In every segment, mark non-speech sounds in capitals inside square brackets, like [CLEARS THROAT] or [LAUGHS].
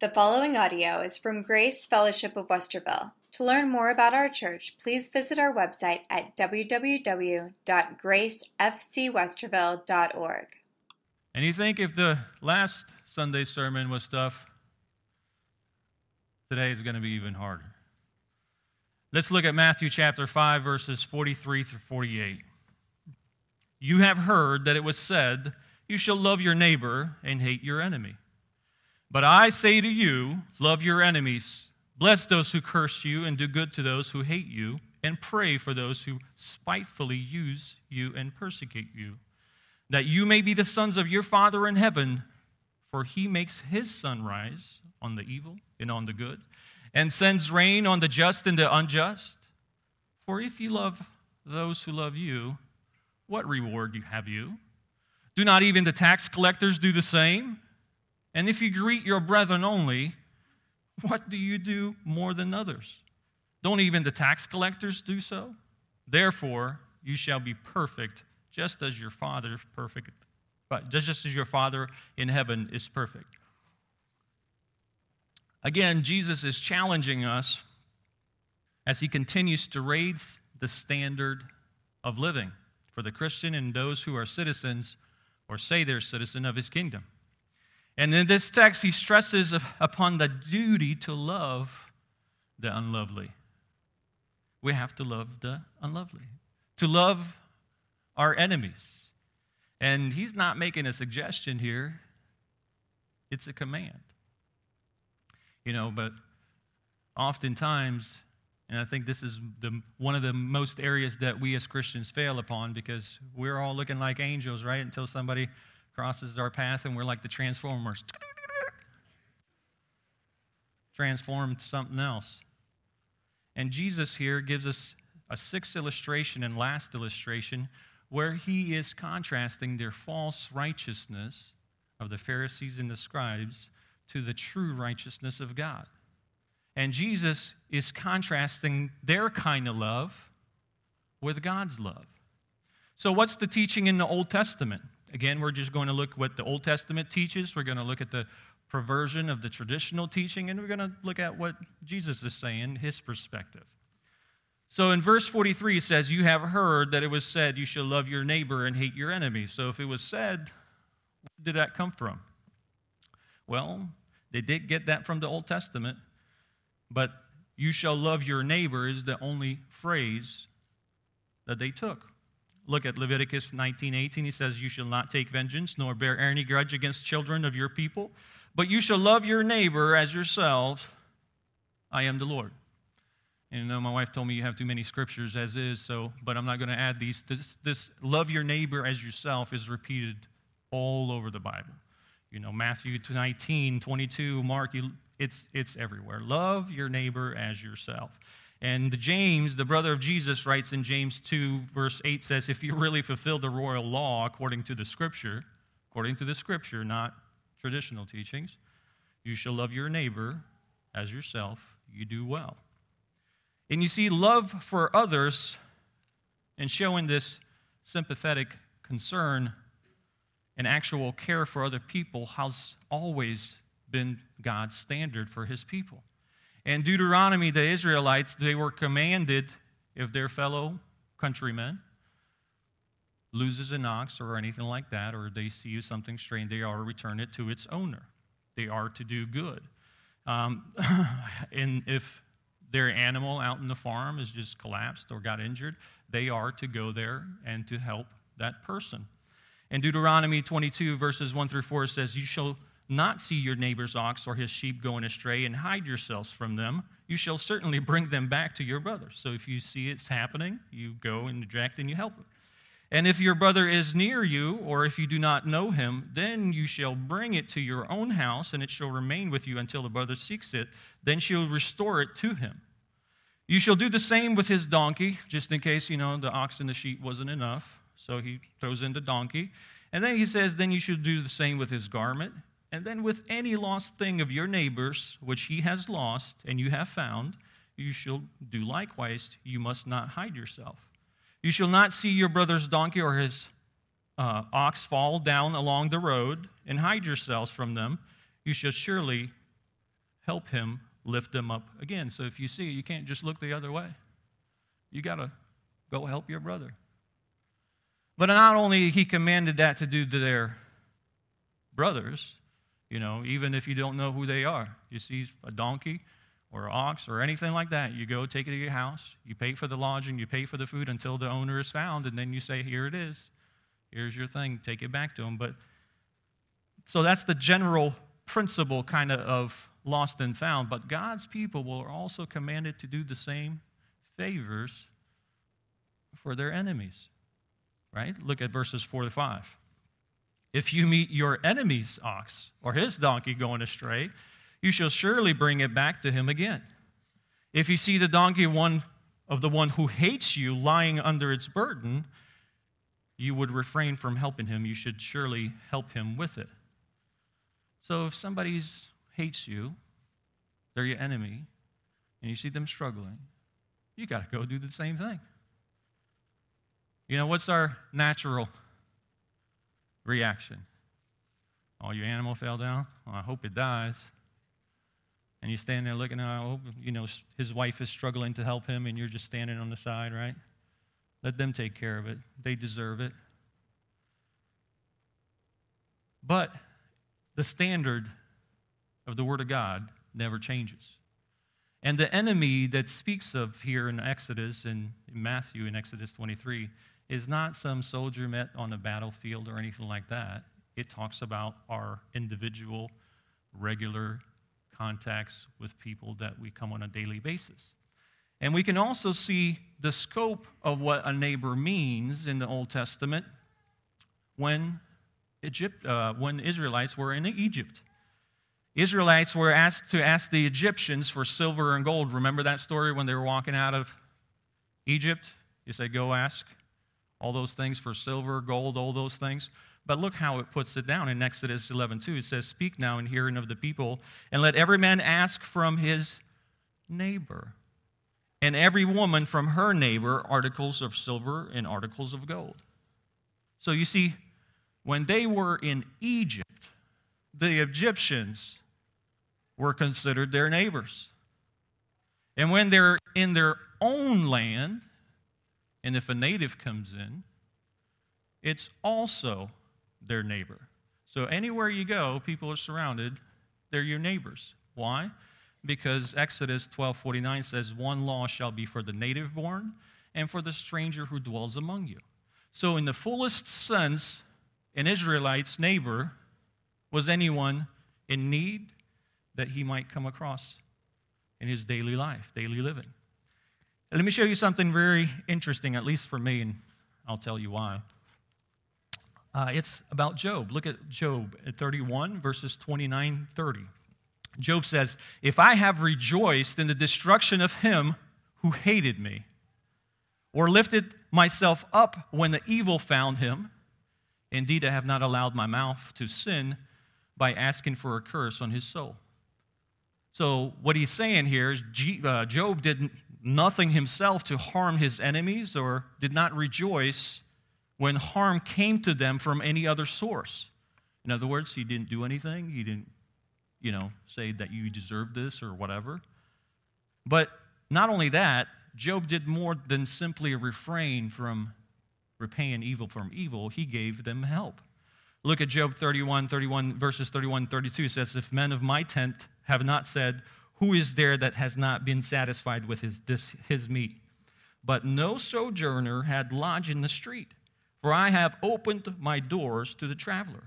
The following audio is from Grace Fellowship of Westerville. To learn more about our church, please visit our website at www.gracefcwesterville.org. And you think if the last Sunday sermon was tough, today is going to be even harder. Let's look at Matthew chapter 5, verses 43 through 48. You have heard that it was said, You shall love your neighbor and hate your enemy. But I say to you, love your enemies, bless those who curse you, and do good to those who hate you, and pray for those who spitefully use you and persecute you, that you may be the sons of your Father in heaven, for he makes his sun rise on the evil and on the good, and sends rain on the just and the unjust. For if you love those who love you, what reward have you? Do not even the tax collectors do the same? And if you greet your brethren only, what do you do more than others? Don't even the tax collectors do so? Therefore, you shall be perfect, just as your Father is perfect, but just as your Father in heaven is perfect. Again, Jesus is challenging us as he continues to raise the standard of living for the Christian and those who are citizens or say they're citizen of his kingdom. And in this text, he stresses upon the duty to love the unlovely. We have to love the unlovely, to love our enemies. And he's not making a suggestion here, it's a command. You know, but oftentimes, and I think this is the, one of the most areas that we as Christians fail upon because we're all looking like angels, right? Until somebody crosses our path and we're like the transformers. Transformed to something else. And Jesus here gives us a sixth illustration and last illustration where he is contrasting their false righteousness of the Pharisees and the scribes to the true righteousness of God. And Jesus is contrasting their kind of love with God's love. So, what's the teaching in the Old Testament? Again, we're just going to look what the Old Testament teaches. We're going to look at the perversion of the traditional teaching, and we're going to look at what Jesus is saying, his perspective. So in verse 43, it says, You have heard that it was said, You shall love your neighbor and hate your enemy. So if it was said, where did that come from? Well, they did get that from the Old Testament, but you shall love your neighbor is the only phrase that they took. Look at Leviticus 19:18. He says, "You shall not take vengeance nor bear any grudge against children of your people, but you shall love your neighbor as yourself. I am the Lord." And you know, my wife told me you have too many scriptures as is, so but I'm not going to add these. This, this love your neighbor as yourself is repeated all over the Bible. You know, Matthew 19, 22, Mark, it's, it's everywhere. Love your neighbor as yourself. And James, the brother of Jesus, writes in James 2, verse 8 says, If you really fulfill the royal law according to the scripture, according to the scripture, not traditional teachings, you shall love your neighbor as yourself, you do well. And you see, love for others and showing this sympathetic concern and actual care for other people has always been God's standard for his people. In Deuteronomy, the Israelites, they were commanded if their fellow countrymen loses an ox or anything like that, or they see something strange, they are to return it to its owner. They are to do good. Um, [LAUGHS] and if their animal out in the farm is just collapsed or got injured, they are to go there and to help that person. In Deuteronomy 22, verses 1 through 4, says, You shall not see your neighbor's ox or his sheep going astray and hide yourselves from them, you shall certainly bring them back to your brother. So if you see it's happening, you go and eject and you help him. And if your brother is near you, or if you do not know him, then you shall bring it to your own house, and it shall remain with you until the brother seeks it. Then she'll restore it to him. You shall do the same with his donkey, just in case, you know, the ox and the sheep wasn't enough. So he throws in the donkey. And then he says, then you should do the same with his garment and then with any lost thing of your neighbor's, which he has lost and you have found, you shall do likewise. You must not hide yourself. You shall not see your brother's donkey or his uh, ox fall down along the road and hide yourselves from them. You shall surely help him lift them up again. So if you see, you can't just look the other way. You got to go help your brother. But not only he commanded that to do to their brothers, you know, even if you don't know who they are. You see a donkey or an ox or anything like that, you go take it to your house, you pay for the lodging, you pay for the food until the owner is found, and then you say, Here it is. Here's your thing. Take it back to him. But so that's the general principle kind of of lost and found. But God's people were also commanded to do the same favors for their enemies. Right? Look at verses 4 to 5. If you meet your enemy's ox or his donkey going astray, you shall surely bring it back to him again. If you see the donkey one of the one who hates you lying under its burden, you would refrain from helping him. You should surely help him with it. So if somebody hates you, they're your enemy, and you see them struggling, you got to go do the same thing. You know, what's our natural reaction? Oh, your animal fell down? Well, I hope it dies. And you stand there looking, oh, you know, his wife is struggling to help him, and you're just standing on the side, right? Let them take care of it. They deserve it. But the standard of the Word of God never changes. And the enemy that speaks of here in Exodus and in Matthew in Exodus 23 is not some soldier met on a battlefield or anything like that. It talks about our individual, regular contacts with people that we come on a daily basis. And we can also see the scope of what a neighbor means in the Old Testament when, Egypt, uh, when Israelites were in Egypt. Israelites were asked to ask the Egyptians for silver and gold. Remember that story when they were walking out of Egypt? You say, Go ask all those things for silver, gold, all those things. But look how it puts it down in Exodus 11 2. It says, Speak now in hearing of the people, and let every man ask from his neighbor, and every woman from her neighbor articles of silver and articles of gold. So you see, when they were in Egypt, the Egyptians were considered their neighbors. And when they're in their own land, and if a native comes in, it's also their neighbor. So anywhere you go, people are surrounded, they're your neighbors. Why? Because Exodus 12:49 says one law shall be for the native born and for the stranger who dwells among you. So in the fullest sense, an Israelite's neighbor was anyone in need that he might come across in his daily life, daily living. Let me show you something very interesting, at least for me, and I'll tell you why. Uh, it's about Job. Look at Job at 31, verses 29 30. Job says, If I have rejoiced in the destruction of him who hated me, or lifted myself up when the evil found him, indeed I have not allowed my mouth to sin by asking for a curse on his soul. So, what he's saying here is uh, Job did nothing himself to harm his enemies or did not rejoice when harm came to them from any other source. In other words, he didn't do anything. He didn't, you know, say that you deserve this or whatever. But not only that, Job did more than simply refrain from repaying evil from evil, he gave them help. Look at Job 31, 31, verses 31 32 it says, If men of my tent have not said, Who is there that has not been satisfied with his, this, his meat? But no sojourner had lodged in the street, for I have opened my doors to the traveler.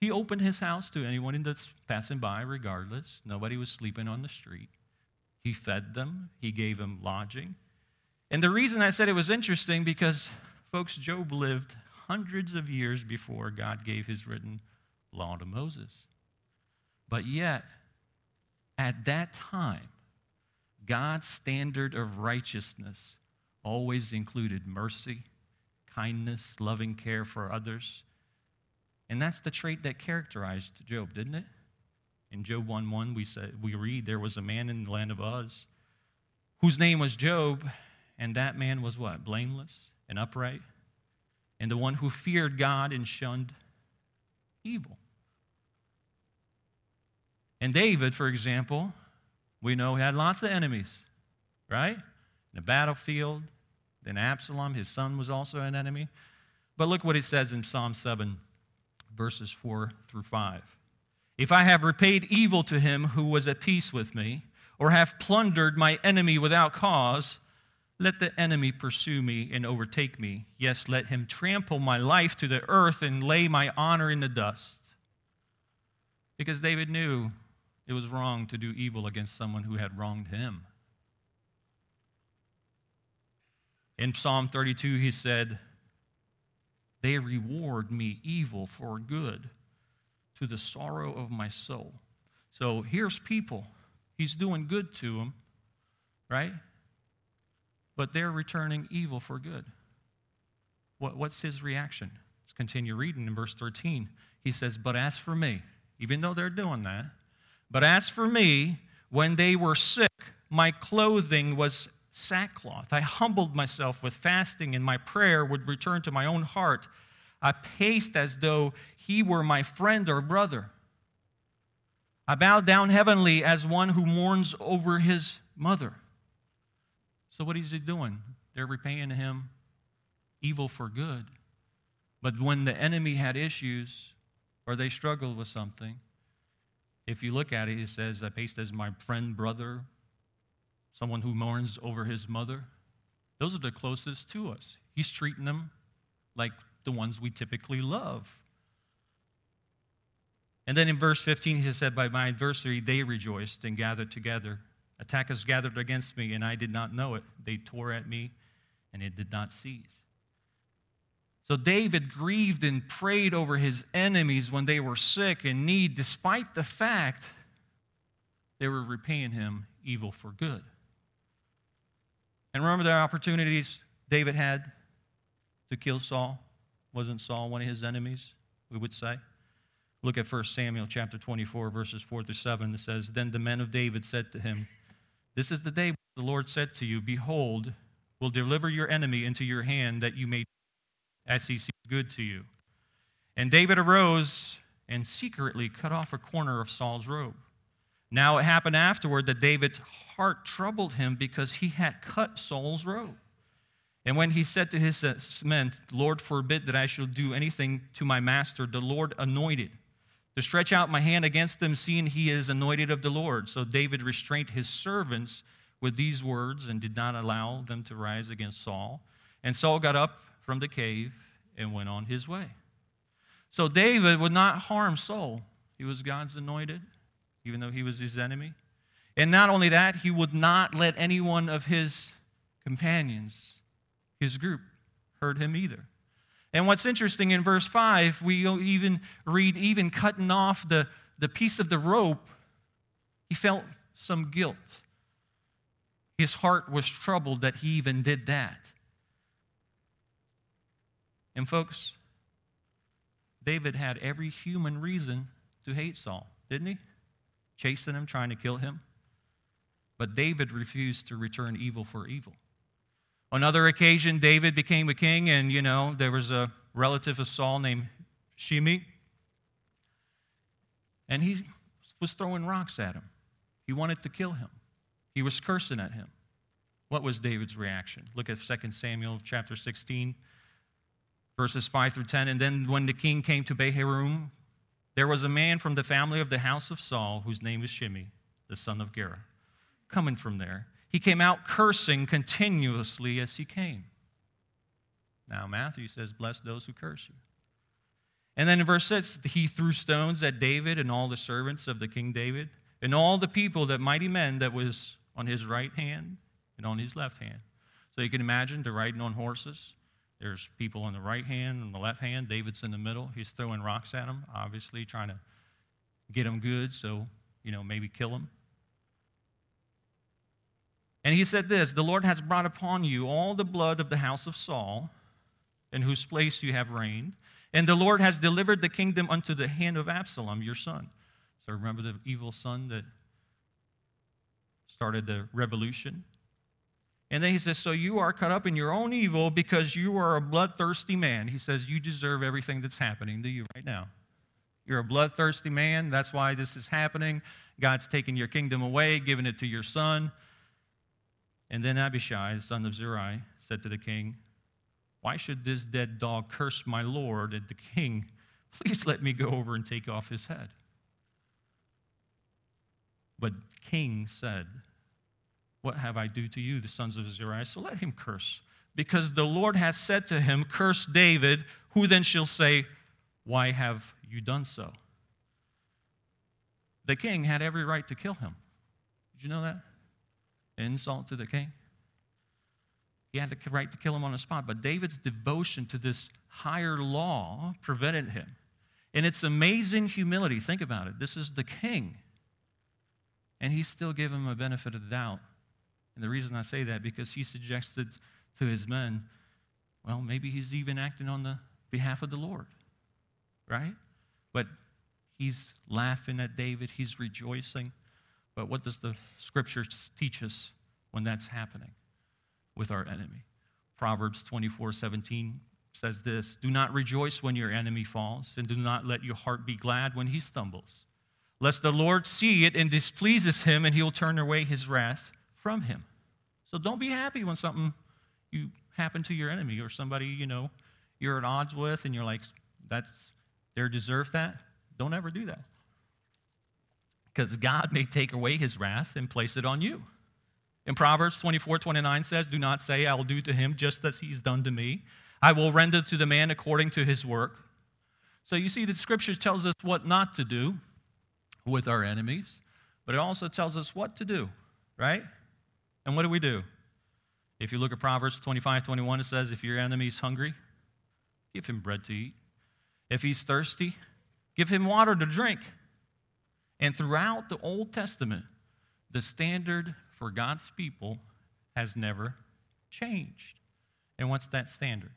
He opened his house to anyone that's passing by, regardless. Nobody was sleeping on the street. He fed them, he gave them lodging. And the reason I said it was interesting because, folks, Job lived hundreds of years before God gave his written law to Moses. But yet, at that time, God's standard of righteousness always included mercy, kindness, loving care for others. And that's the trait that characterized Job, didn't it? In Job 1 1, we say we read there was a man in the land of Uz whose name was Job, and that man was what? Blameless and upright, and the one who feared God and shunned evil. And David, for example, we know he had lots of enemies, right? In the battlefield, then Absalom, his son, was also an enemy. But look what it says in Psalm 7, verses 4 through 5. If I have repaid evil to him who was at peace with me, or have plundered my enemy without cause, let the enemy pursue me and overtake me. Yes, let him trample my life to the earth and lay my honor in the dust. Because David knew it was wrong to do evil against someone who had wronged him. In Psalm 32, he said, They reward me evil for good to the sorrow of my soul. So here's people. He's doing good to them, right? But they're returning evil for good. What, what's his reaction? Let's continue reading in verse 13. He says, But as for me, even though they're doing that, but as for me, when they were sick, my clothing was sackcloth. I humbled myself with fasting, and my prayer would return to my own heart. I paced as though he were my friend or brother. I bowed down heavenly as one who mourns over his mother. So, what is he doing? They're repaying him evil for good. But when the enemy had issues or they struggled with something, if you look at it, it says, I paced as my friend, brother, someone who mourns over his mother. Those are the closest to us. He's treating them like the ones we typically love. And then in verse 15, he said, By my adversary they rejoiced and gathered together. Attackers gathered against me, and I did not know it. They tore at me, and it did not cease. So David grieved and prayed over his enemies when they were sick and need, despite the fact they were repaying him evil for good. And remember the opportunities David had to kill Saul? Wasn't Saul one of his enemies, we would say? Look at 1 Samuel chapter 24, verses 4 through 7. It says, Then the men of David said to him, This is the day the Lord said to you, Behold, we'll deliver your enemy into your hand that you may as he seems good to you. And David arose and secretly cut off a corner of Saul's robe. Now it happened afterward that David's heart troubled him because he had cut Saul's robe. And when he said to his men, Lord forbid that I should do anything to my master, the Lord anointed to stretch out my hand against them, seeing he is anointed of the Lord. So David restrained his servants with these words and did not allow them to rise against Saul. And Saul got up from the cave and went on his way. So David would not harm Saul. He was God's anointed, even though he was his enemy. And not only that, he would not let any one of his companions, his group, hurt him either. And what's interesting in verse 5, we even read, even cutting off the, the piece of the rope, he felt some guilt. His heart was troubled that he even did that. And folks, David had every human reason to hate Saul, didn't he? Chasing him, trying to kill him. But David refused to return evil for evil. Another occasion, David became a king, and you know, there was a relative of Saul named Shimei, and he was throwing rocks at him. He wanted to kill him. He was cursing at him. What was David's reaction? Look at 2 Samuel chapter 16, verses 5 through 10. And then when the king came to Bahurim, there was a man from the family of the house of Saul whose name was Shimei, the son of Gera, coming from there. He came out cursing continuously as he came. Now, Matthew says, Bless those who curse you. And then in verse 6, he threw stones at David and all the servants of the King David and all the people, that mighty men that was on his right hand and on his left hand. So you can imagine they're riding on horses there's people on the right hand and the left hand. David's in the middle. He's throwing rocks at them, obviously, trying to get them good, so, you know, maybe kill them. And he said this The Lord has brought upon you all the blood of the house of Saul, in whose place you have reigned, and the Lord has delivered the kingdom unto the hand of Absalom, your son. So remember the evil son that started the revolution? And then he says, So you are caught up in your own evil because you are a bloodthirsty man. He says, You deserve everything that's happening to you right now. You're a bloodthirsty man. That's why this is happening. God's taking your kingdom away, giving it to your son. And then Abishai, the son of Zeruiah, said to the king, Why should this dead dog curse my lord and the king? Please let me go over and take off his head. But king said, What have I do to you, the sons of Zeruiah? So let him curse. Because the Lord has said to him, Curse David, who then shall say, Why have you done so? The king had every right to kill him. Did you know that? Insult to the king. He had the right to kill him on the spot, but David's devotion to this higher law prevented him. And it's amazing humility. Think about it. This is the king. And he still gave him a benefit of the doubt. And the reason I say that because he suggested to his men, well, maybe he's even acting on the behalf of the Lord. Right? But he's laughing at David, he's rejoicing. But what does the scripture teach us when that's happening with our enemy? Proverbs 24 17 says this Do not rejoice when your enemy falls, and do not let your heart be glad when he stumbles, lest the Lord see it and displeases him, and he'll turn away his wrath from him. So don't be happy when something you happen to your enemy or somebody you know you're at odds with, and you're like, that's they deserve that. Don't ever do that. Because God may take away his wrath and place it on you. In Proverbs 24 29 says, Do not say, I'll do to him just as he's done to me. I will render to the man according to his work. So you see, the scripture tells us what not to do with our enemies, but it also tells us what to do, right? And what do we do? If you look at Proverbs 25 21, it says, If your enemy is hungry, give him bread to eat. If he's thirsty, give him water to drink. And throughout the Old Testament, the standard for God's people has never changed. And what's that standard?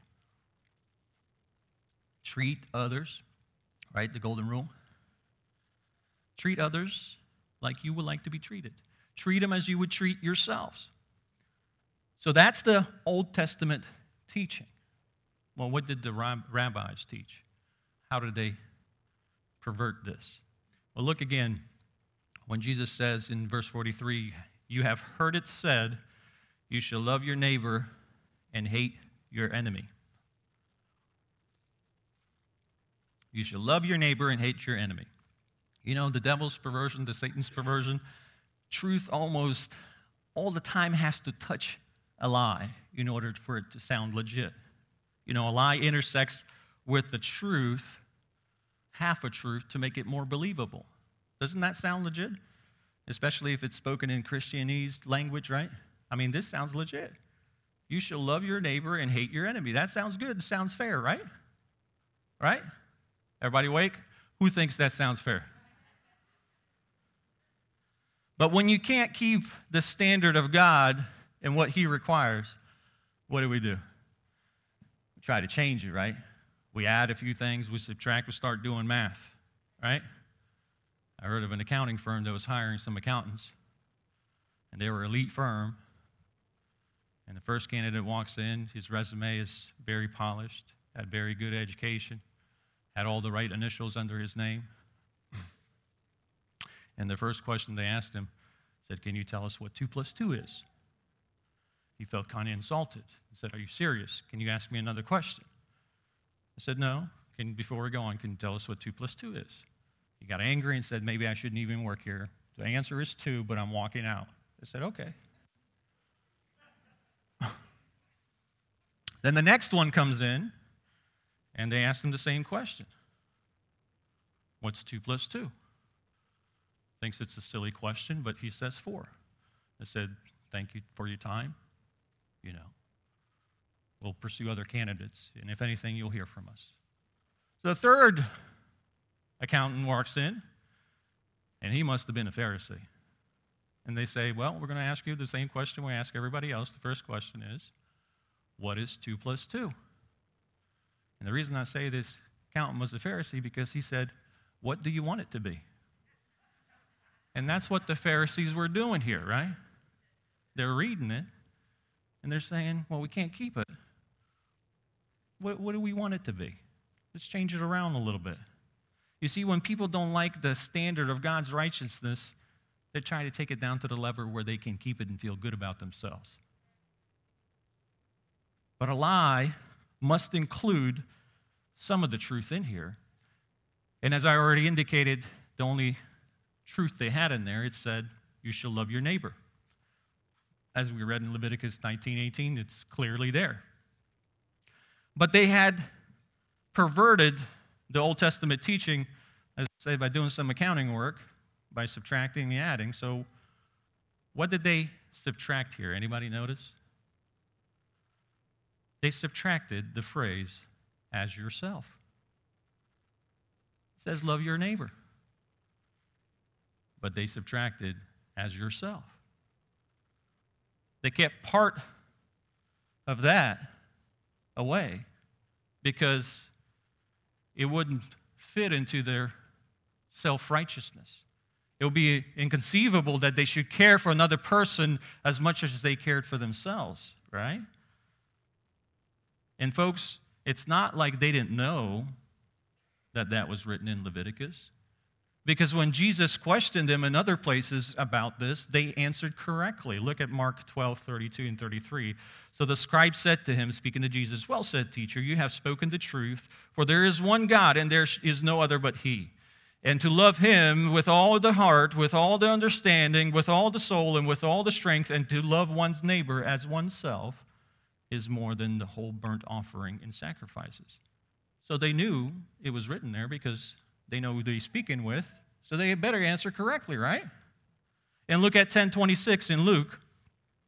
Treat others, right? The golden rule. Treat others like you would like to be treated. Treat them as you would treat yourselves. So that's the Old Testament teaching. Well, what did the rabbis teach? How did they pervert this? Well, look again when Jesus says in verse 43 You have heard it said, you shall love your neighbor and hate your enemy. You shall love your neighbor and hate your enemy. You know, the devil's perversion, the Satan's perversion, truth almost all the time has to touch a lie in order for it to sound legit. You know, a lie intersects with the truth, half a truth, to make it more believable. Doesn't that sound legit? Especially if it's spoken in Christianese language, right? I mean, this sounds legit. You shall love your neighbor and hate your enemy. That sounds good. Sounds fair, right? Right? Everybody awake? Who thinks that sounds fair? But when you can't keep the standard of God and what He requires, what do we do? We try to change it, right? We add a few things, we subtract, we start doing math, right? I heard of an accounting firm that was hiring some accountants, and they were elite firm. And the first candidate walks in, his resume is very polished, had very good education, had all the right initials under his name. And the first question they asked him said, Can you tell us what 2 plus 2 is? He felt kind of insulted. He said, Are you serious? Can you ask me another question? I said, No. Can, before we go on, can you tell us what 2 plus 2 is? He got angry and said, Maybe I shouldn't even work here. The answer is 2, but I'm walking out. I said, Okay. [LAUGHS] then the next one comes in, and they ask him the same question What's 2 plus 2? Thinks it's a silly question, but he says 4. I said, Thank you for your time you know. We'll pursue other candidates, and if anything, you'll hear from us. So the third accountant walks in, and he must have been a Pharisee. And they say, Well, we're going to ask you the same question we ask everybody else. The first question is, What is 2 plus 2? And the reason I say this accountant was a Pharisee because he said, What do you want it to be? And that's what the Pharisees were doing here, right? They're reading it, and they're saying, well, we can't keep it. What, what do we want it to be? Let's change it around a little bit. You see, when people don't like the standard of God's righteousness, they're trying to take it down to the level where they can keep it and feel good about themselves. But a lie must include some of the truth in here. And as I already indicated, the only truth they had in there, it said, You shall love your neighbor. As we read in Leviticus 19:18, it's clearly there. But they had perverted the Old Testament teaching, as I say, by doing some accounting work, by subtracting and adding. So, what did they subtract here? Anybody notice? They subtracted the phrase, as yourself. It says, love your neighbor. But they subtracted, as yourself. They kept part of that away because it wouldn't fit into their self righteousness. It would be inconceivable that they should care for another person as much as they cared for themselves, right? And, folks, it's not like they didn't know that that was written in Leviticus. Because when Jesus questioned them in other places about this, they answered correctly. Look at Mark 12, 32 and 33. So the scribe said to him, speaking to Jesus, Well said, teacher, you have spoken the truth, for there is one God, and there is no other but He. And to love Him with all the heart, with all the understanding, with all the soul, and with all the strength, and to love one's neighbor as oneself is more than the whole burnt offering and sacrifices. So they knew it was written there because they know who they're speaking with, so they better answer correctly, right? And look at 1026 in Luke.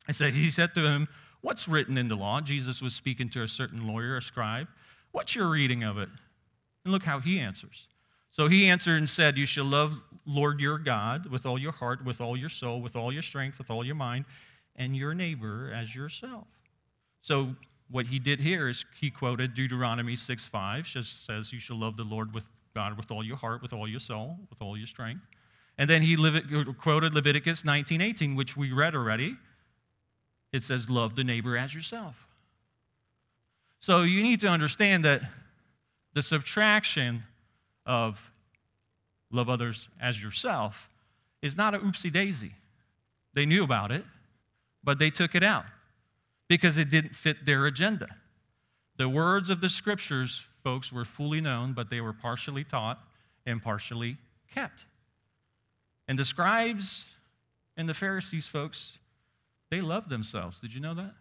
It said, He said to him, What's written in the law? Jesus was speaking to a certain lawyer, a scribe. What's your reading of it? And look how he answers. So he answered and said, You shall love Lord your God with all your heart, with all your soul, with all your strength, with all your mind, and your neighbor as yourself. So what he did here is he quoted Deuteronomy 6 5, just says, You shall love the Lord with God with all your heart, with all your soul, with all your strength. And then he quoted Leviticus 19:18, which we read already. It says, "Love the neighbor as yourself." So you need to understand that the subtraction of love others as yourself is not a oopsie daisy. They knew about it, but they took it out because it didn't fit their agenda. The words of the scriptures folks were fully known, but they were partially taught and partially kept. And the scribes and the Pharisees, folks, they loved themselves. Did you know that?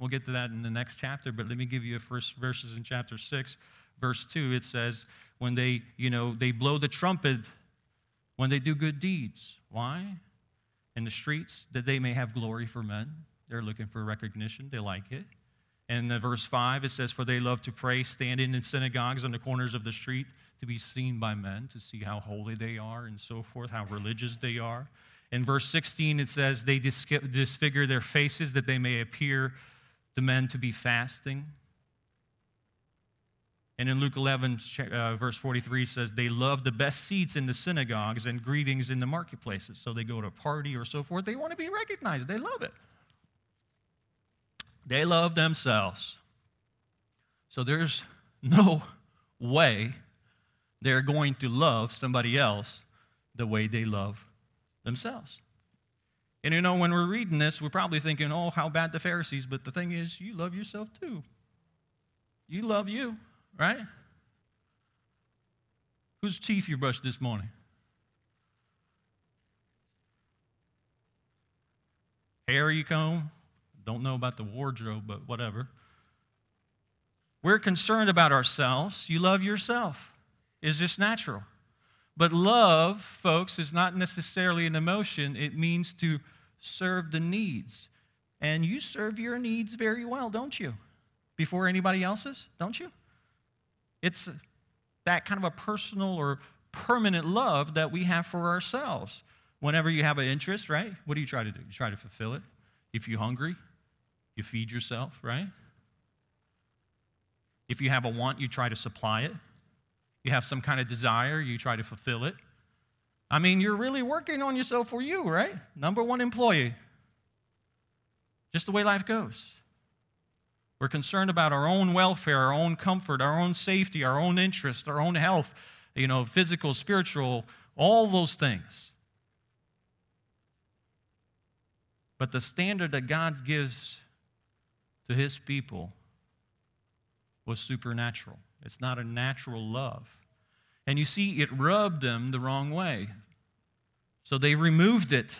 We'll get to that in the next chapter, but let me give you a first verses in chapter 6, verse 2. It says, when they, you know, they blow the trumpet when they do good deeds. Why? In the streets, that they may have glory for men. They're looking for recognition. They like it. And in verse 5, it says, For they love to pray, standing in synagogues on the corners of the street to be seen by men, to see how holy they are and so forth, how religious they are. In verse 16, it says, They disfigure their faces that they may appear to men to be fasting. And in Luke 11, uh, verse 43 says, They love the best seats in the synagogues and greetings in the marketplaces. So they go to a party or so forth. They want to be recognized, they love it. They love themselves. So there's [LAUGHS] no way they're going to love somebody else the way they love themselves. And you know, when we're reading this, we're probably thinking, oh, how bad the Pharisees. But the thing is, you love yourself too. You love you, right? Whose teeth you brushed this morning? Hair you comb? Don't know about the wardrobe, but whatever. We're concerned about ourselves. You love yourself. Is this natural? But love, folks, is not necessarily an emotion, it means to serve the needs. And you serve your needs very well, don't you? Before anybody else's, don't you? It's that kind of a personal or permanent love that we have for ourselves. Whenever you have an interest, right? What do you try to do? You try to fulfill it. If you're hungry, you feed yourself, right? If you have a want, you try to supply it. You have some kind of desire, you try to fulfill it. I mean, you're really working on yourself for you, right? Number one employee. Just the way life goes. We're concerned about our own welfare, our own comfort, our own safety, our own interest, our own health. you know, physical, spiritual, all those things. But the standard that God gives to his people was supernatural. It's not a natural love. And you see, it rubbed them the wrong way. So they removed it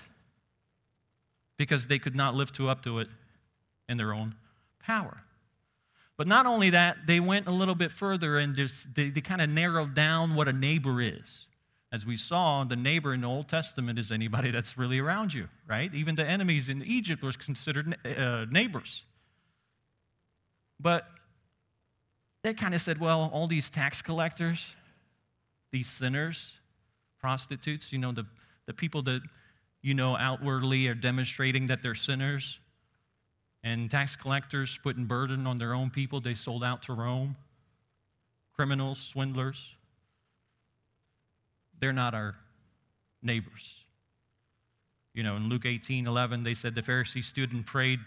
because they could not live to up to it in their own power. But not only that, they went a little bit further and just, they, they kind of narrowed down what a neighbor is. As we saw, the neighbor in the Old Testament is anybody that's really around you, right? Even the enemies in Egypt were considered uh, neighbors. But they kind of said, well, all these tax collectors, these sinners, prostitutes, you know, the, the people that, you know, outwardly are demonstrating that they're sinners, and tax collectors putting burden on their own people they sold out to Rome, criminals, swindlers they're not our neighbors. You know, in Luke 18 11, they said the Pharisee stood and prayed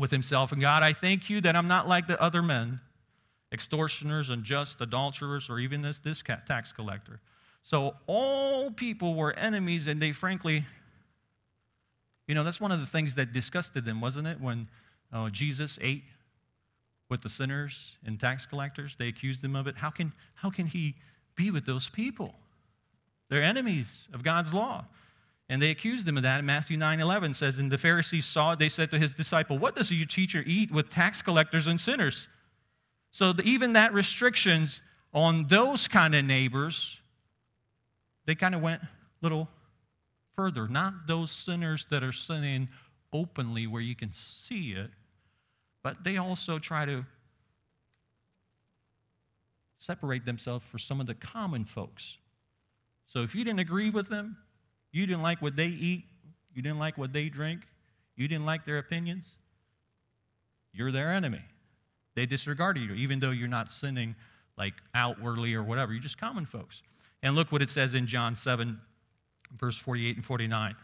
with himself, and God, I thank you that I'm not like the other men, extortioners, unjust, adulterers, or even this, this tax collector. So all people were enemies, and they frankly, you know, that's one of the things that disgusted them, wasn't it? When uh, Jesus ate with the sinners and tax collectors, they accused him of it. How can, how can he be with those people? They're enemies of God's law. And they accused him of that. Matthew 9 11 says, And the Pharisees saw it, they said to his disciple, What does your teacher eat with tax collectors and sinners? So the, even that restrictions on those kind of neighbors, they kind of went a little further. Not those sinners that are sinning openly where you can see it, but they also try to separate themselves from some of the common folks so if you didn't agree with them, you didn't like what they eat, you didn't like what they drink, you didn't like their opinions, you're their enemy. They disregarded you, even though you're not sinning like outwardly or whatever. You're just common folks. And look what it says in John 7, verse 48 and 49.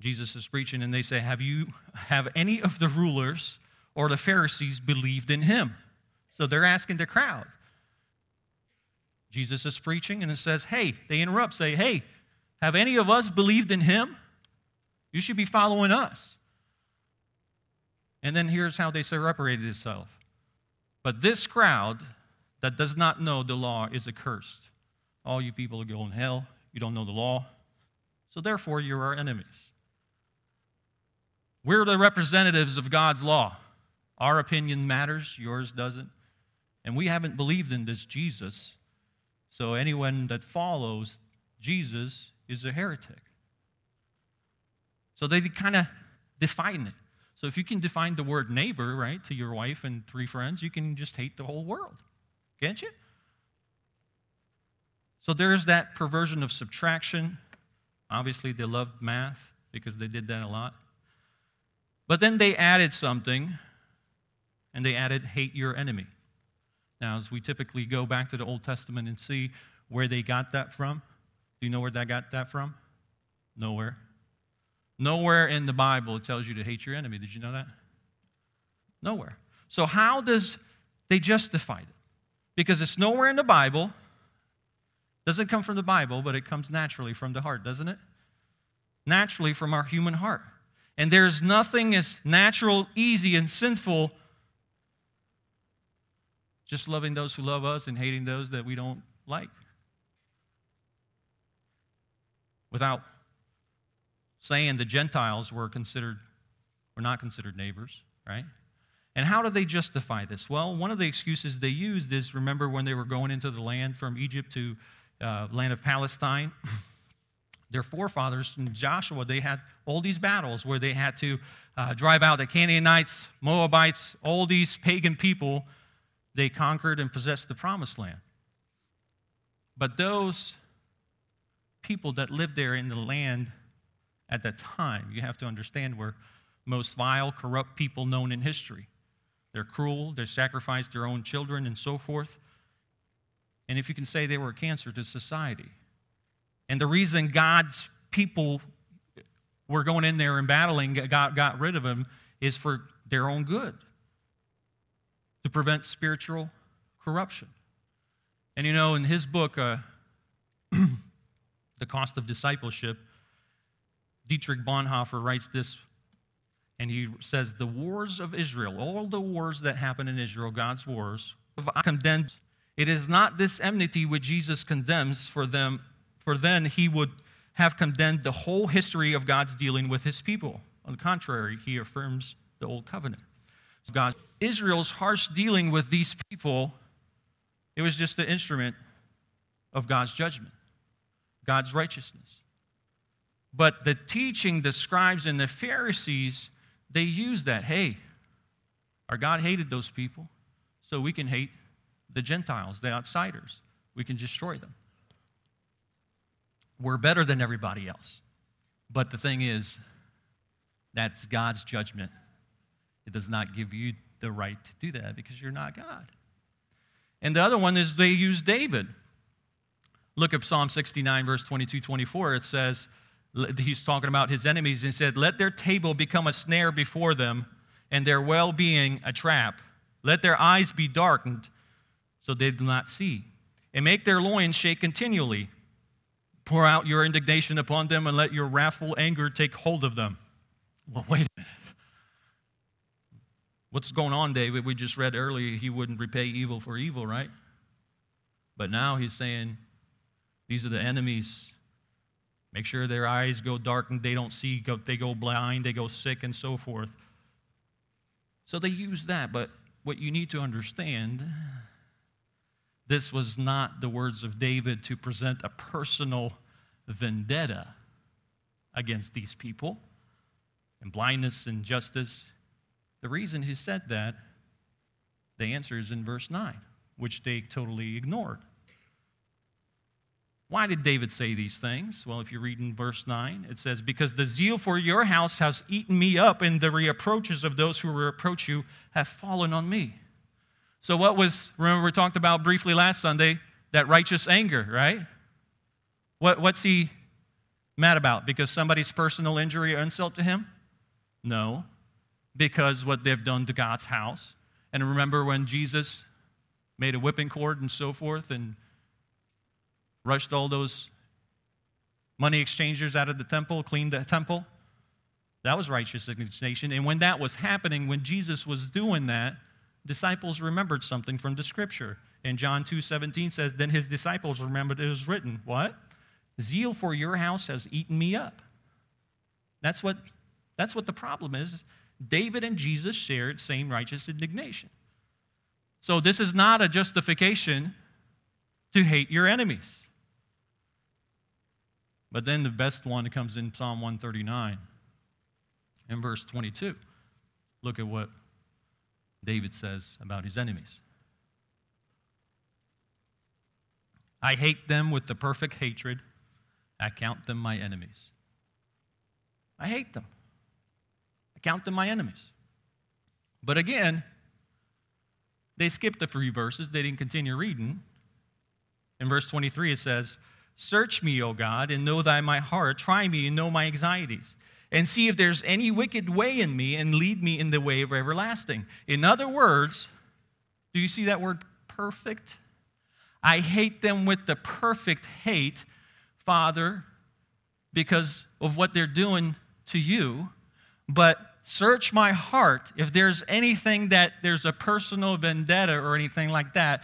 Jesus is preaching, and they say, Have you have any of the rulers or the Pharisees believed in him? So they're asking the crowd. Jesus is preaching and it says, Hey, they interrupt, say, Hey, have any of us believed in him? You should be following us. And then here's how they separated themselves. But this crowd that does not know the law is accursed. All you people are going to hell. You don't know the law. So therefore, you're our enemies. We're the representatives of God's law. Our opinion matters, yours doesn't. And we haven't believed in this Jesus so anyone that follows Jesus is a heretic. So they kind of define it. So if you can define the word neighbor, right, to your wife and three friends, you can just hate the whole world. Can't you? So there's that perversion of subtraction. Obviously, they loved math because they did that a lot. But then they added something, and they added hate your enemy. Now, as we typically go back to the Old Testament and see where they got that from, do you know where that got that from? Nowhere. Nowhere in the Bible it tells you to hate your enemy. Did you know that? Nowhere. So, how does they justify it? Because it's nowhere in the Bible. Doesn't come from the Bible, but it comes naturally from the heart, doesn't it? Naturally from our human heart. And there's nothing as natural, easy, and sinful just loving those who love us and hating those that we don't like. Without saying the Gentiles were considered, were not considered neighbors, right? And how do they justify this? Well, one of the excuses they used is remember when they were going into the land from Egypt to uh, land of Palestine? [LAUGHS] Their forefathers in Joshua, they had all these battles where they had to uh, drive out the Canaanites, Moabites, all these pagan people they conquered and possessed the promised land. But those people that lived there in the land at that time, you have to understand, were most vile, corrupt people known in history. They're cruel, they sacrificed their own children, and so forth. And if you can say they were a cancer to society. And the reason God's people were going in there and battling, got, got rid of them, is for their own good to prevent spiritual corruption. And you know, in his book, uh, [CLEARS THROAT] The Cost of Discipleship, Dietrich Bonhoeffer writes this, and he says, The wars of Israel, all the wars that happen in Israel, God's wars, condemned. It is not this enmity which Jesus condemns for them, for then he would have condemned the whole history of God's dealing with his people. On the contrary, he affirms the old covenant. So God, Israel's harsh dealing with these people, it was just the instrument of God's judgment, God's righteousness. But the teaching, the scribes and the Pharisees, they use that. Hey, our God hated those people, so we can hate the Gentiles, the outsiders. We can destroy them. We're better than everybody else. But the thing is, that's God's judgment. It does not give you the right to do that because you're not God. And the other one is they use David. Look at Psalm 69, verse 22 24. It says, he's talking about his enemies, and he said, Let their table become a snare before them, and their well being a trap. Let their eyes be darkened, so they do not see, and make their loins shake continually. Pour out your indignation upon them, and let your wrathful anger take hold of them. Well, wait a minute. What's going on, David? We just read earlier he wouldn't repay evil for evil, right? But now he's saying these are the enemies. Make sure their eyes go darkened, they don't see, they go blind, they go sick, and so forth. So they use that, but what you need to understand this was not the words of David to present a personal vendetta against these people and blindness and justice. The reason he said that, the answer is in verse 9, which they totally ignored. Why did David say these things? Well, if you read in verse 9, it says, Because the zeal for your house has eaten me up, and the reproaches of those who reproach you have fallen on me. So, what was, remember, we talked about briefly last Sunday, that righteous anger, right? What, what's he mad about? Because somebody's personal injury or insult to him? No, because what they've done to God's house. And remember when Jesus made a whipping cord and so forth and rushed all those money exchangers out of the temple, cleaned the temple? That was righteous indignation. And when that was happening, when Jesus was doing that, disciples remembered something from the scripture. And John 2 17 says, Then his disciples remembered it was written, What? Zeal for your house has eaten me up. That's what that's what the problem is. David and Jesus shared same righteous indignation. So this is not a justification to hate your enemies. But then the best one comes in Psalm 139 in verse 22. Look at what David says about his enemies. I hate them with the perfect hatred. I count them my enemies. I hate them I count them my enemies. But again, they skipped the three verses. They didn't continue reading. In verse 23, it says, Search me, O God, and know thy my heart. Try me and know my anxieties. And see if there's any wicked way in me, and lead me in the way of everlasting. In other words, do you see that word perfect? I hate them with the perfect hate, Father, because of what they're doing to you. But search my heart. If there's anything that there's a personal vendetta or anything like that,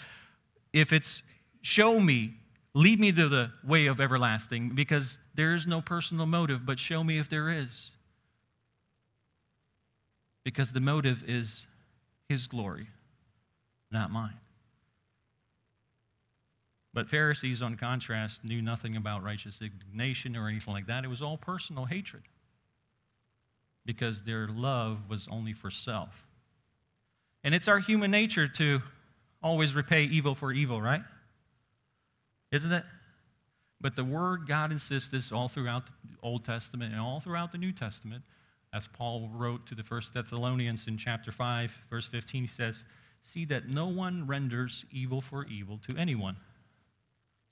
if it's show me, lead me to the way of everlasting, because there is no personal motive, but show me if there is. Because the motive is his glory, not mine. But Pharisees, on contrast, knew nothing about righteous indignation or anything like that. It was all personal hatred because their love was only for self. And it's our human nature to always repay evil for evil, right? Isn't it? But the word God insists this all throughout the Old Testament and all throughout the New Testament. As Paul wrote to the first Thessalonians in chapter 5, verse 15, he says, See that no one renders evil for evil to anyone.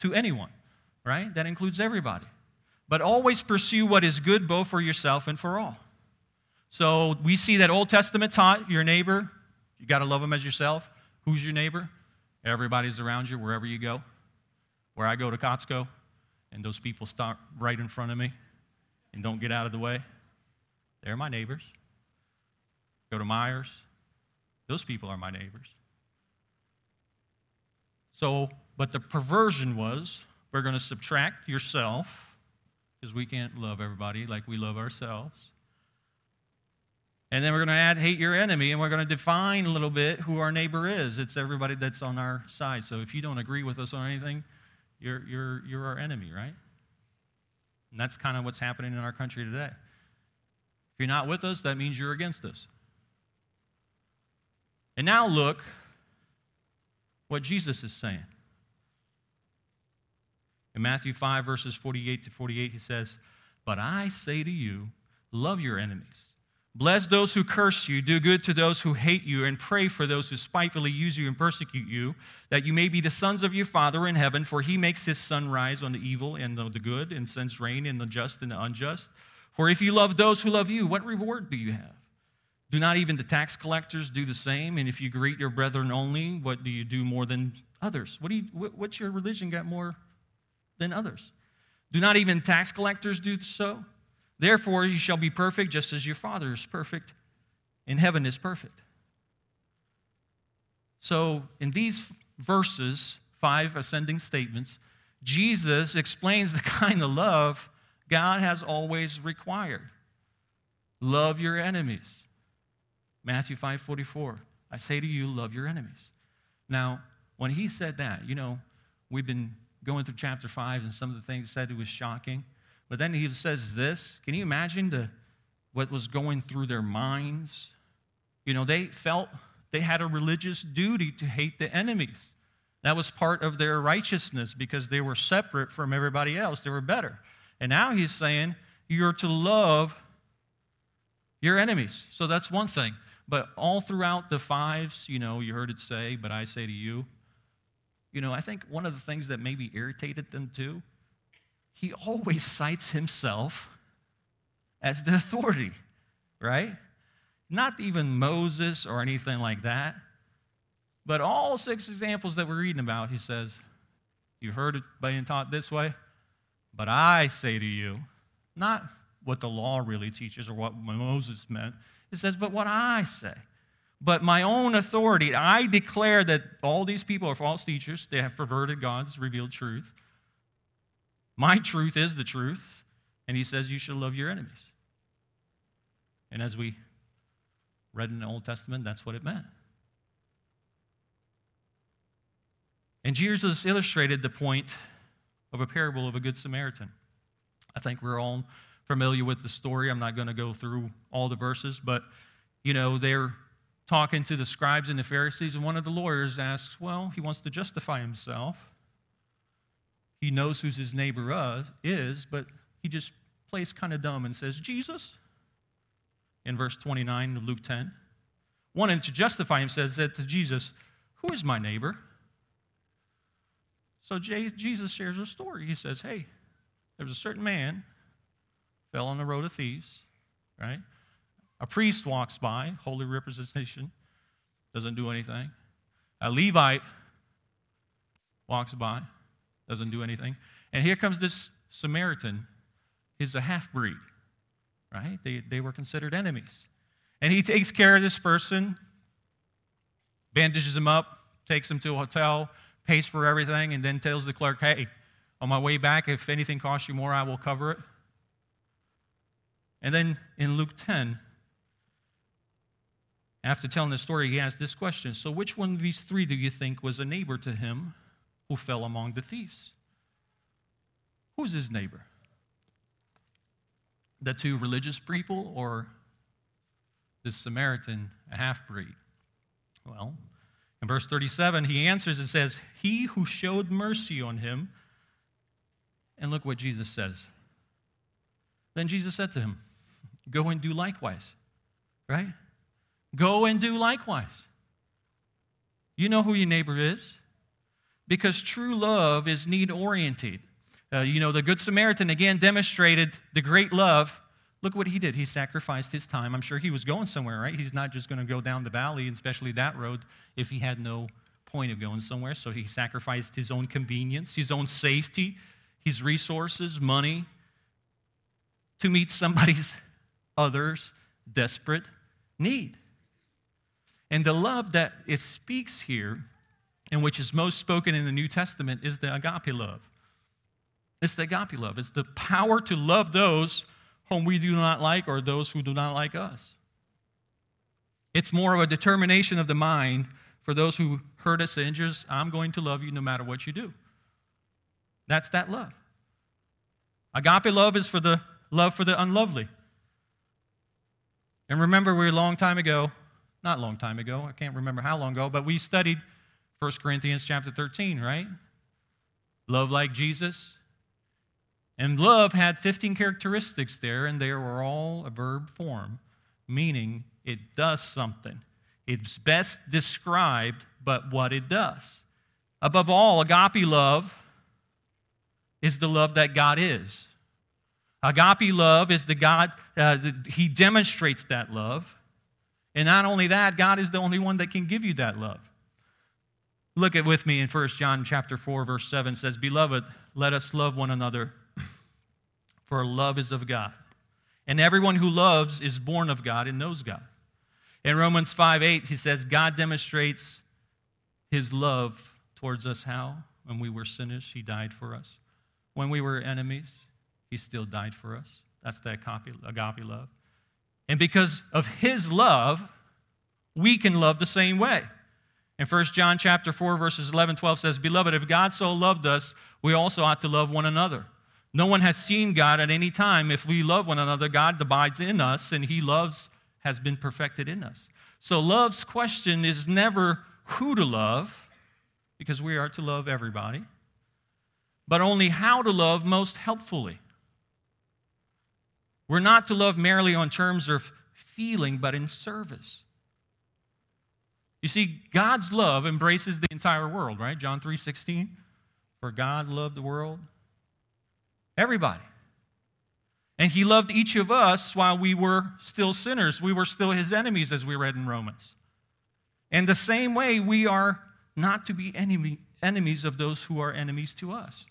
To anyone, right? That includes everybody. But always pursue what is good both for yourself and for all. So we see that Old Testament taught your neighbor, you got to love him as yourself. Who's your neighbor? Everybody's around you wherever you go. Where I go to Costco, and those people stop right in front of me and don't get out of the way. They're my neighbors. Go to Myers. Those people are my neighbors. So, but the perversion was we're going to subtract yourself because we can't love everybody like we love ourselves. And then we're going to add hate your enemy, and we're going to define a little bit who our neighbor is. It's everybody that's on our side. So if you don't agree with us on anything, you're, you're, you're our enemy, right? And that's kind of what's happening in our country today. If you're not with us, that means you're against us. And now look what Jesus is saying. In Matthew 5, verses 48 to 48, he says, But I say to you, love your enemies. Bless those who curse you, do good to those who hate you, and pray for those who spitefully use you and persecute you, that you may be the sons of your Father in heaven, for he makes his sun rise on the evil and the good, and sends rain in the just and the unjust. For if you love those who love you, what reward do you have? Do not even the tax collectors do the same? And if you greet your brethren only, what do you do more than others? What do you, what's your religion got more than others? Do not even tax collectors do so? Therefore, you shall be perfect just as your Father is perfect in heaven is perfect. So, in these verses, five ascending statements, Jesus explains the [LAUGHS] kind of love God has always required. Love your enemies. Matthew 5 44. I say to you, love your enemies. Now, when he said that, you know, we've been going through chapter 5 and some of the things said it was shocking. But then he says this. Can you imagine the, what was going through their minds? You know, they felt they had a religious duty to hate the enemies. That was part of their righteousness because they were separate from everybody else. They were better. And now he's saying you're to love your enemies. So that's one thing. But all throughout the fives, you know, you heard it say, but I say to you, you know, I think one of the things that maybe irritated them too he always cites himself as the authority, right? Not even Moses or anything like that. But all six examples that we're reading about, he says, You've heard it being taught this way, but I say to you, not what the law really teaches or what Moses meant. It says, But what I say. But my own authority, I declare that all these people are false teachers. They have perverted God's revealed truth. My truth is the truth. And he says you should love your enemies. And as we read in the Old Testament, that's what it meant. And Jesus illustrated the point of a parable of a good Samaritan. I think we're all familiar with the story. I'm not going to go through all the verses, but you know, they're talking to the scribes and the Pharisees, and one of the lawyers asks, Well, he wants to justify himself. He knows who his neighbor uh, is, but he just plays kind of dumb and says, Jesus, in verse 29 of Luke 10. Wanting to justify him says that to Jesus, Who is my neighbor? So Jesus shares a story. He says, Hey, there was a certain man, fell on the road of thieves, right? A priest walks by, holy representation, doesn't do anything. A Levite walks by, doesn't do anything. And here comes this Samaritan. He's a half breed, right? They, they were considered enemies. And he takes care of this person, bandages him up, takes him to a hotel, pays for everything, and then tells the clerk, hey, on my way back, if anything costs you more, I will cover it. And then in Luke 10, after telling the story, he asks this question So, which one of these three do you think was a neighbor to him who fell among the thieves. Who's his neighbor? The two religious people or this Samaritan, a half breed? Well, in verse 37, he answers and says, He who showed mercy on him. And look what Jesus says. Then Jesus said to him, Go and do likewise. Right? Go and do likewise. You know who your neighbor is because true love is need oriented. Uh, you know, the Good Samaritan again demonstrated the great love. Look what he did. He sacrificed his time. I'm sure he was going somewhere, right? He's not just going to go down the valley, especially that road, if he had no point of going somewhere, so he sacrificed his own convenience, his own safety, his resources, money to meet somebody's [LAUGHS] others desperate need. And the love that it speaks here, and which is most spoken in the New Testament, is the agape love. It's the agape love. It's the power to love those whom we do not like or those who do not like us. It's more of a determination of the mind for those who hurt us, injure us. I'm going to love you no matter what you do. That's that love. Agape love is for the love for the unlovely. And remember, we a long time ago, not long time ago, I can't remember how long ago, but we studied 1 Corinthians chapter 13, right? Love like Jesus. And love had 15 characteristics there, and they were all a verb form, meaning it does something. It's best described, but what it does. Above all, agape love is the love that God is. Agape love is the God, uh, the, He demonstrates that love. And not only that, God is the only one that can give you that love. Look at with me in 1 John chapter 4, verse 7 says, Beloved, let us love one another, [CLEARS THROAT] for love is of God. And everyone who loves is born of God and knows God. In Romans 5 8, he says, God demonstrates his love towards us how? When we were sinners, he died for us. When we were enemies, he still died for us. That's the agape love. And because of his love, we can love the same way. In 1 John chapter 4, verses 11, 12 says, Beloved, if God so loved us, we also ought to love one another. No one has seen God at any time. If we love one another, God abides in us, and he loves has been perfected in us. So love's question is never who to love, because we are to love everybody, but only how to love most helpfully. We're not to love merely on terms of feeling, but in service. You see, God's love embraces the entire world, right? John 3 16. For God loved the world. Everybody. And he loved each of us while we were still sinners. We were still his enemies, as we read in Romans. And the same way, we are not to be enemy, enemies of those who are enemies to us.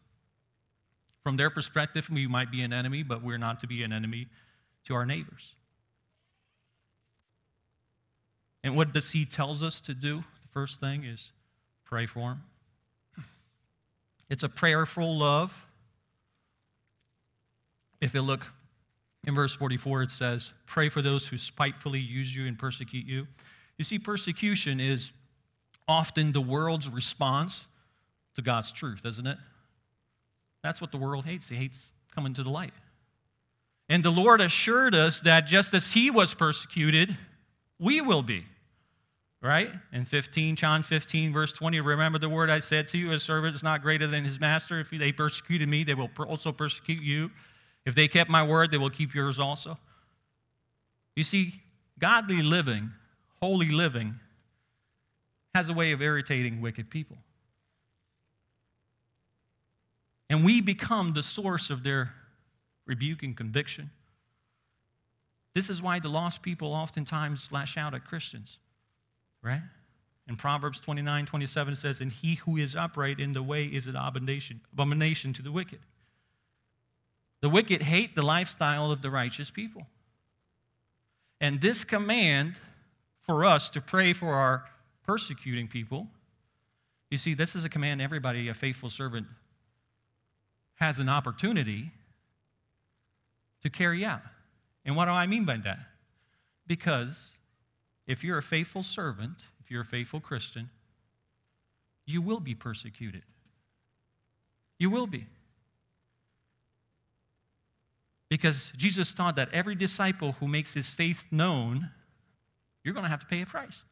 From their perspective, we might be an enemy, but we're not to be an enemy to our neighbors. And what does he tells us to do? The first thing is pray for them. It's a prayerful love. If you look in verse 44, it says, Pray for those who spitefully use you and persecute you. You see, persecution is often the world's response to God's truth, isn't it? That's what the world hates. He hates coming to the light. And the Lord assured us that just as he was persecuted, we will be. Right? In 15, John 15, verse 20, remember the word I said to you, a servant is not greater than his master. If they persecuted me, they will also persecute you. If they kept my word, they will keep yours also. You see, godly living, holy living, has a way of irritating wicked people. And we become the source of their rebuke and conviction. This is why the lost people oftentimes lash out at Christians, right? In Proverbs 29 27 says, And he who is upright in the way is an abomination, abomination to the wicked. The wicked hate the lifestyle of the righteous people. And this command for us to pray for our persecuting people, you see, this is a command everybody, a faithful servant, has an opportunity to carry out. And what do I mean by that? Because if you're a faithful servant, if you're a faithful Christian, you will be persecuted. You will be. Because Jesus taught that every disciple who makes his faith known, you're going to have to pay a price.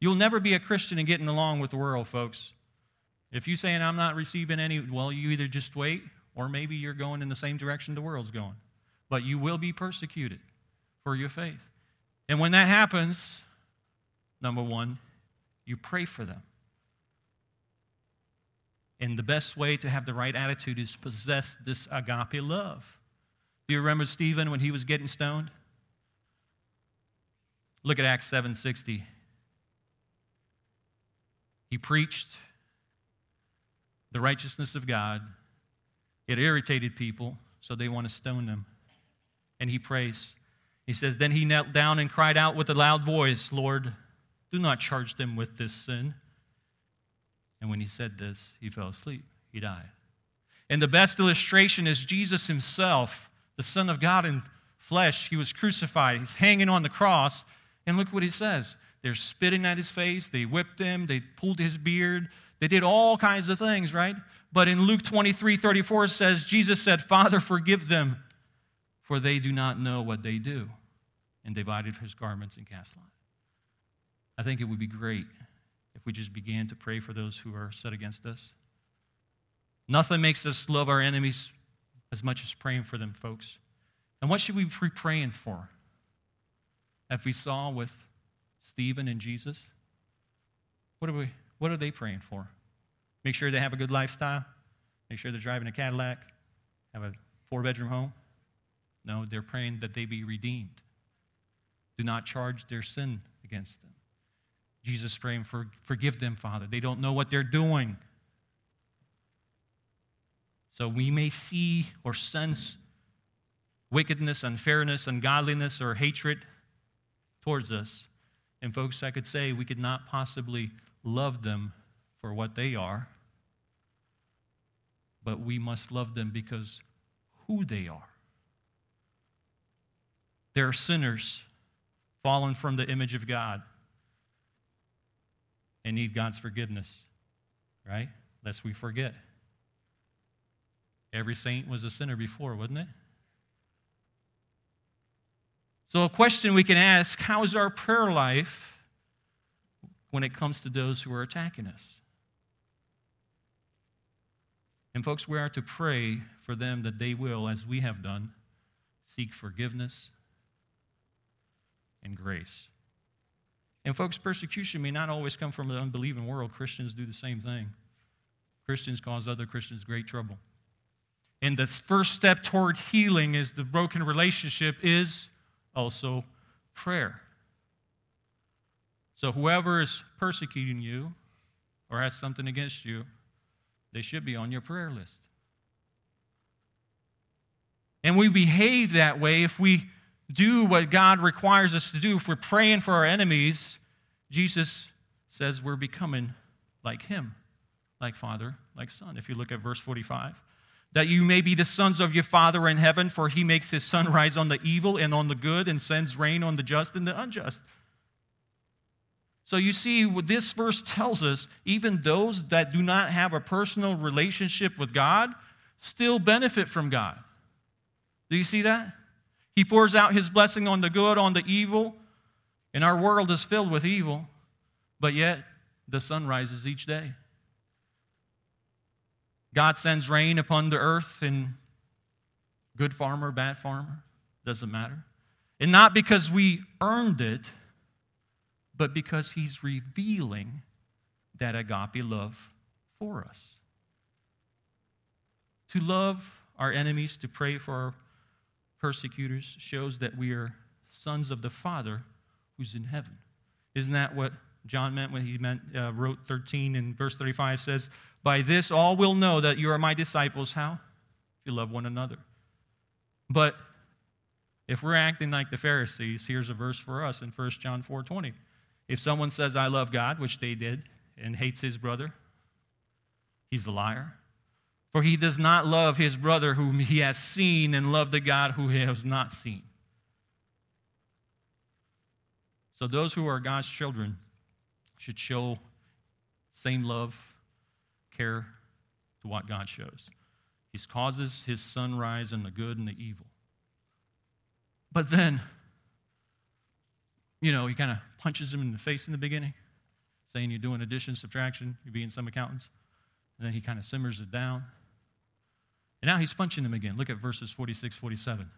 You'll never be a Christian and getting along with the world, folks. If you're saying, I'm not receiving any, well, you either just wait or maybe you're going in the same direction the world's going. But you will be persecuted for your faith. And when that happens, number one, you pray for them. And the best way to have the right attitude is possess this agape love. Do you remember Stephen when he was getting stoned? Look at Acts 7:60. He preached the righteousness of God. It irritated people, so they want to stone him. And he prays. He says, Then he knelt down and cried out with a loud voice, Lord, do not charge them with this sin. And when he said this, he fell asleep. He died. And the best illustration is Jesus himself, the Son of God in flesh. He was crucified, he's hanging on the cross. And look what he says. They're spitting at his face, they whipped him, they pulled his beard, they did all kinds of things, right? But in Luke 23 34 says, Jesus said, Father, forgive them, for they do not know what they do. And divided his garments and cast lots. I think it would be great if we just began to pray for those who are set against us. Nothing makes us love our enemies as much as praying for them, folks. And what should we be praying for? If we saw with Stephen and Jesus, what are, we, what are they praying for? Make sure they have a good lifestyle? Make sure they're driving a Cadillac? Have a four bedroom home? No, they're praying that they be redeemed. Do not charge their sin against them. Jesus praying for forgive them, Father. They don't know what they're doing. So we may see or sense wickedness, unfairness, ungodliness, or hatred towards us. And folks, I could say we could not possibly love them for what they are, but we must love them because who they are. They're sinners, fallen from the image of God and need God's forgiveness, right? Lest we forget. Every saint was a sinner before, wasn't it? So, a question we can ask how is our prayer life when it comes to those who are attacking us? And, folks, we are to pray for them that they will, as we have done, seek forgiveness and grace. And, folks, persecution may not always come from the unbelieving world. Christians do the same thing. Christians cause other Christians great trouble. And the first step toward healing is the broken relationship is also prayer. So, whoever is persecuting you or has something against you, they should be on your prayer list. And we behave that way if we do what God requires us to do, if we're praying for our enemies, Jesus says we're becoming like Him, like Father, like Son. If you look at verse 45, that you may be the sons of your Father in heaven, for He makes His sun rise on the evil and on the good, and sends rain on the just and the unjust. So you see, what this verse tells us, even those that do not have a personal relationship with God still benefit from God. Do you see that? He pours out his blessing on the good, on the evil. And our world is filled with evil, but yet the sun rises each day. God sends rain upon the earth, and good farmer, bad farmer, doesn't matter. And not because we earned it, but because he's revealing that agape love for us. To love our enemies, to pray for our persecutors shows that we are sons of the Father who's in heaven. Isn't that what John meant when he meant, uh, wrote 13 and verse 35 says, By this all will know that you are my disciples. How? If you love one another. But if we're acting like the Pharisees, here's a verse for us in 1 John 4 20. If someone says, I love God, which they did, and hates his brother, he's a liar. For he does not love his brother whom he has seen and love the God who he has not seen. So those who are God's children should show same love, care to what God shows. He causes his sunrise in the good and the evil. But then, you know, he kind of punches him in the face in the beginning, saying you're doing addition, subtraction, you're being some accountants. And then he kind of simmers it down. And now he's punching them again. Look at verses 46, 47.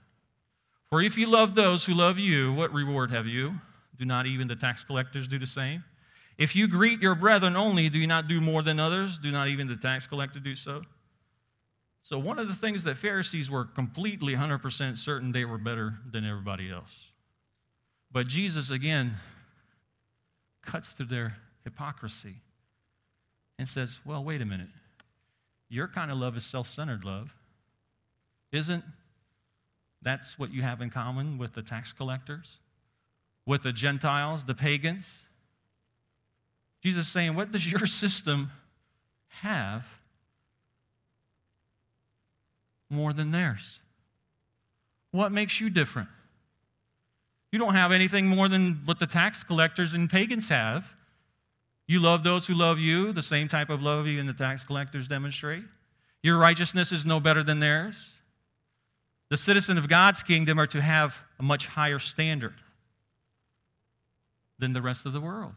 For if you love those who love you, what reward have you? Do not even the tax collectors do the same? If you greet your brethren only, do you not do more than others? Do not even the tax collector do so? So, one of the things that Pharisees were completely 100% certain they were better than everybody else. But Jesus, again, cuts through their hypocrisy. and says, Well, wait a minute. Your kind of love is self centered love. Isn't that's what you have in common with the tax collectors, with the Gentiles, the pagans? Jesus saying, What does your [LAUGHS] system have more than theirs? What makes you different? You don't have anything more than what the tax collectors and pagans have. You love those who love you, the same type of love you and the tax collectors demonstrate. Your righteousness is no better than theirs. The citizen of God's kingdom are to have a much higher standard than the rest of the world.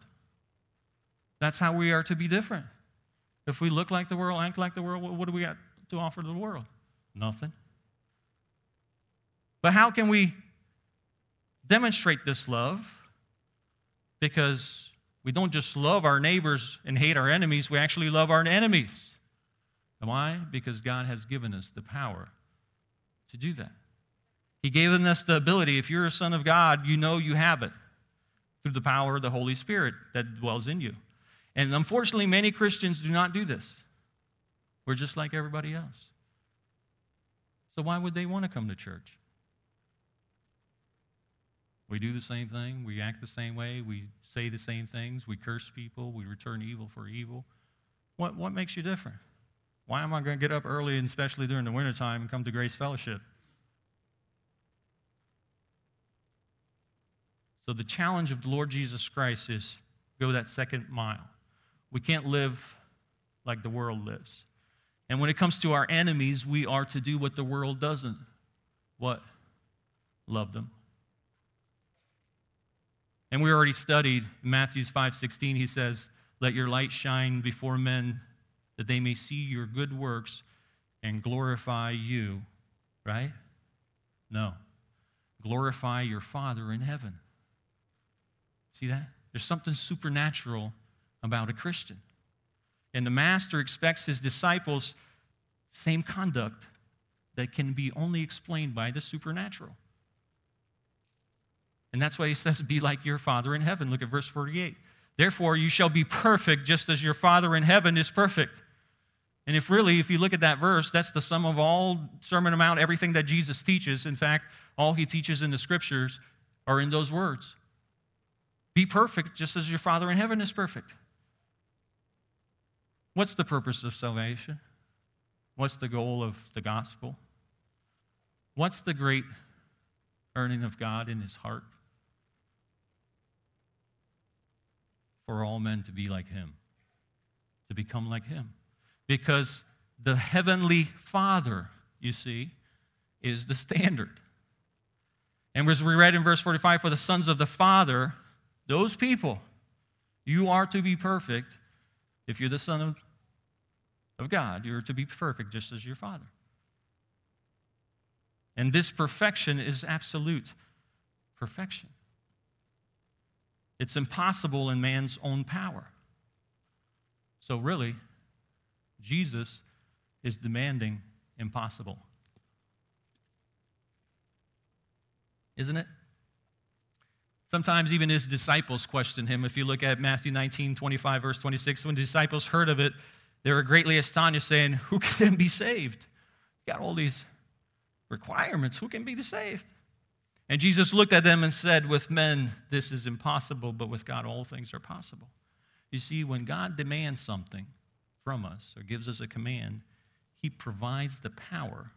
That's how we are to be different. If we look like the world, act like the world, what do we got to offer to the world? Nothing. But how can we demonstrate this love? Because we don't just love our neighbors and hate our enemies, we actually love our enemies. And why? Because God has given us the power to do that. He gave us the ability. If you're a son of God, you know you have it through the power of the Holy Spirit that dwells in you. And unfortunately, many Christians do not do this. We're just like everybody else. So, why would they want to come to church? We do the same thing, we act the same way, we say the same things, we curse people, we return evil for evil. What, what makes you different? Why am I going to get up early, and especially during the wintertime, and come to Grace Fellowship? So, the challenge of the Lord Jesus Christ is go that second mile. We can't live like the world lives. And when it comes to our enemies, we are to do what the world doesn't. What? Love them. And we already studied Matthew's 5:16 he says, "Let your light shine before men that they may see your good works and glorify you." Right? No. Glorify your Father in heaven. See that? There's something supernatural about a Christian. And the master expects his disciples same conduct that can be only explained by the supernatural. And that's why he says, Be like your Father in heaven. Look at verse 48. Therefore, you shall be perfect just as your Father in heaven is perfect. And if really, if you look at that verse, that's the sum of all Sermon Mount, everything that Jesus teaches. In fact, all he teaches in the scriptures are in those words Be perfect just as your Father in heaven is perfect. What's the purpose of salvation? What's the goal of the gospel? What's the great earning of God in his heart? For all men to be like him, to become like him. Because the heavenly Father, you see, is the standard. And as we read in verse 45, for the sons of the Father, those people, you are to be perfect if you're the son of of God. You're to be perfect just as your Father. And this perfection is absolute perfection. It's impossible in man's own power. So, really, Jesus is demanding impossible. Isn't it? Sometimes even his disciples question him. If you look at Matthew 19, 25, verse 26, when the disciples heard of it, they were greatly astonished, saying, Who can then be saved? got all these requirements. Who can be saved? And Jesus looked at them and said, With men, this is impossible, but with God, all things are possible. You see, when God demands something from us or gives us a command, He provides the power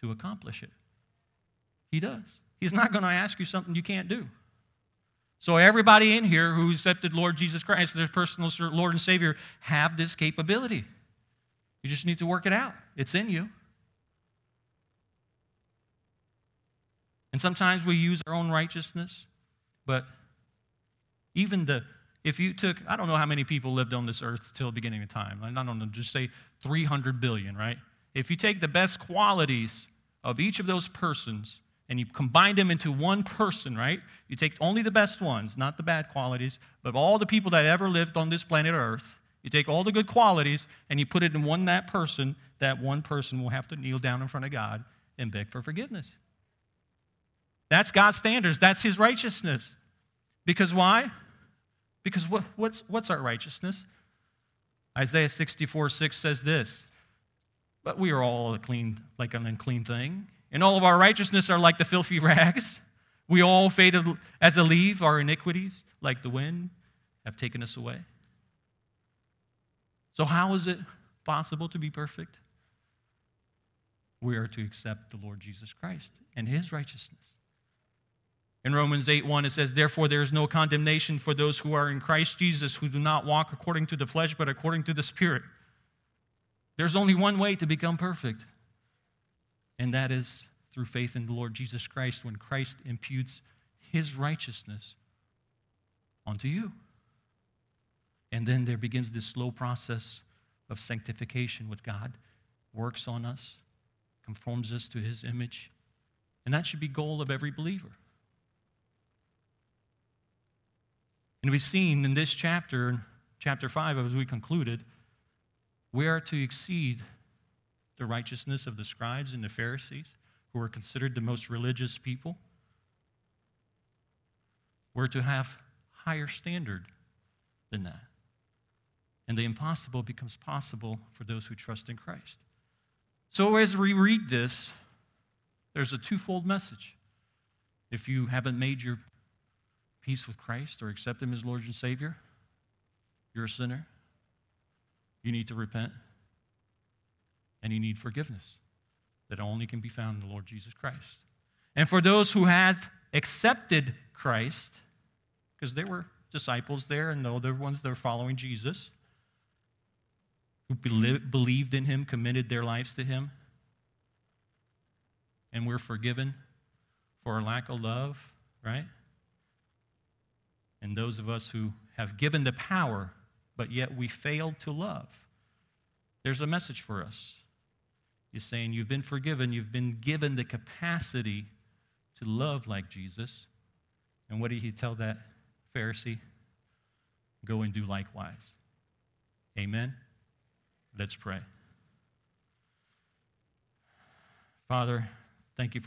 to accomplish it. He does. He's not going to ask you something you can't do. So, everybody in here who accepted Lord Jesus Christ as their personal Lord and Savior have this capability. You just need to work it out, it's in you. And sometimes we use our own righteousness, but even the if you took, I don't know how many people lived on this earth till the beginning of time. I don't know, just say 300 billion, right? If you take the best qualities of each of those persons and you combine them into one person, right? You take only the best ones, not the bad qualities, but all the people that ever lived on this planet Earth. You take all the good qualities and you put it in one that person, that one person will have to kneel down in front of God and beg for forgiveness. That's God's standards. That's his righteousness. Because why? Because what, what's, what's our righteousness? Isaiah 64 6 says this But we are all clean, like an unclean thing, and all of our righteousness are like the filthy [LAUGHS] rags. We all faded as a leaf, our iniquities, like the wind, have taken us away. So, how is it possible to be perfect? We are to accept the Lord Jesus Christ and his righteousness. In Romans 8 1, it says, Therefore, there is no condemnation for those who are in Christ Jesus, who do not walk according to the flesh, but according to the Spirit. There's only one way to become perfect, and that is through faith in the Lord Jesus Christ when Christ imputes his righteousness onto you. And then there begins this slow process of sanctification with God, works on us, conforms us to his image. And that should be goal of every believer. And we've seen in this chapter, chapter 5, as we concluded, we are to exceed the righteousness of the scribes and the Pharisees, who are considered the most religious people. We're to have higher standard than that. And the impossible becomes possible for those who trust in Christ. So as we read this, there's a twofold message. If you haven't made your peace with Christ or accept Him as Lord and Savior, you're a sinner. You need to repent. And you need forgiveness that only can be found in the Lord Jesus Christ. And for those who have accepted Christ, because there were disciples there and the ones that are following Jesus, who believed in Him, committed their lives to Him, and we're forgiven for our lack of love, right? And those of us who have given the power, but yet we failed to love. There's a message for us. He's saying, You've been forgiven, you've been given the capacity to love like Jesus. And what did he tell that Pharisee? Go and do likewise. Amen. Let's pray. Father, thank you for.